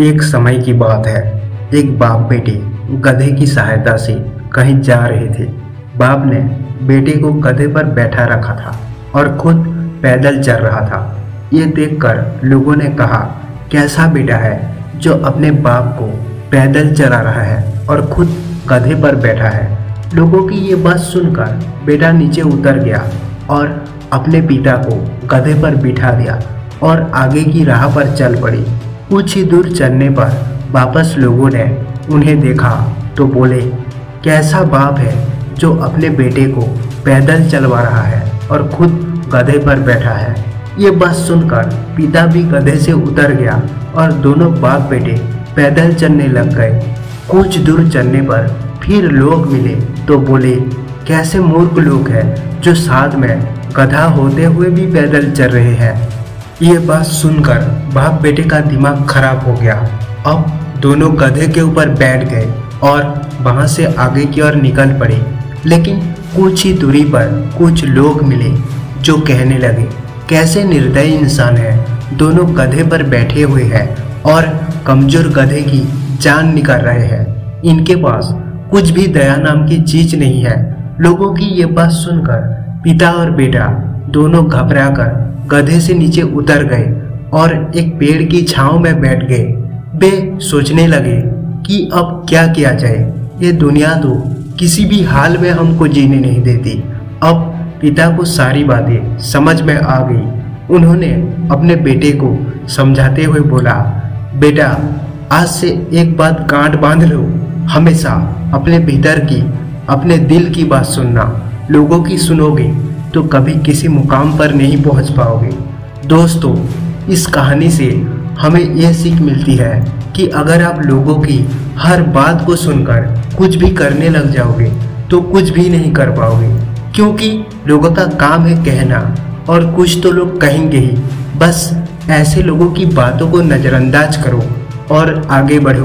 एक समय की बात है। एक बाप बेटे गधे की सहायता से कहीं जा रहे थे। बाप ने बेटे को गधे पर बैठा रखा था और खुद पैदल चल रहा था। ये देखकर लोगों ने कहा, कैसा बेटा है जो अपने बाप को पैदल चला रहा है और खुद गधे पर बैठा है? लोगों की ये बात सुनकर बेटा नीचे उतर गया और अपने पिता को गधे पर बिठा दिया और आगे की राह पर चल पड़ी। कुछ ही दूर चलने पर वापस लोगों ने उन्हें देखा तो बोले, कैसा बाप है जो अपने बेटे को पैदल चलवा रहा है और खुद गधे पर बैठा है? ये बात सुनकर पिता भी गधे से उतर गया और दोनों बाप बेटे पैदल चलने लग गए। कुछ दूर चलने पर फिर लोग मिले तो बोले, कैसे मूर्ख लोग हैं जो साथ में गधा होते हुए भी पैदल चल रहे हैं? ये बात सुनकर बाप बेटे का दिमाग खराब हो गया। अब दोनों गधे के ऊपर बैठ गए और वहाँ से आगे की ओर निकल पड़े। लेकिन कुछ ही दूरी पर कुछ लोग मिले जो कहने लगे, कैसे निर्दयी इंसान है? दोनों गधे पर बैठे हुए हैं और कमज़ोर गधे की जान निकाल रहे हैं। इनके पास कुछ भी दया नाम की चीज़ नहीं है। लोगों की ये बात सुनकर पिता और बेटा दोनों घबरा कर गधे से नीचे उतर गए और एक पेड़ की छांव में बैठ गए। वे सोचने लगे कि अब क्या किया जाए। ये दुनिया तो किसी भी हाल में हमको जीने नहीं देती। अब पिता को सारी बातें समझ में आ गई। उन्होंने अपने बेटे को समझाते हुए बोला, बेटा, आज से एक बात गांठ बाँध लो। हमेशा अपने भीतर की, अपने दिल की बात सुनना। लोगों की सुनोगे तो कभी किसी मुकाम पर नहीं पहुँच पाओगे। दोस्तों, इस कहानी से हमें यह सीख मिलती है कि अगर आप लोगों की हर बात को सुनकर कुछ भी करने लग जाओगे तो कुछ भी नहीं कर पाओगे। क्योंकि लोगों का काम है कहना, और कुछ तो लोग कहेंगे ही। बस ऐसे लोगों की बातों को नज़रअंदाज करो और आगे बढ़ो।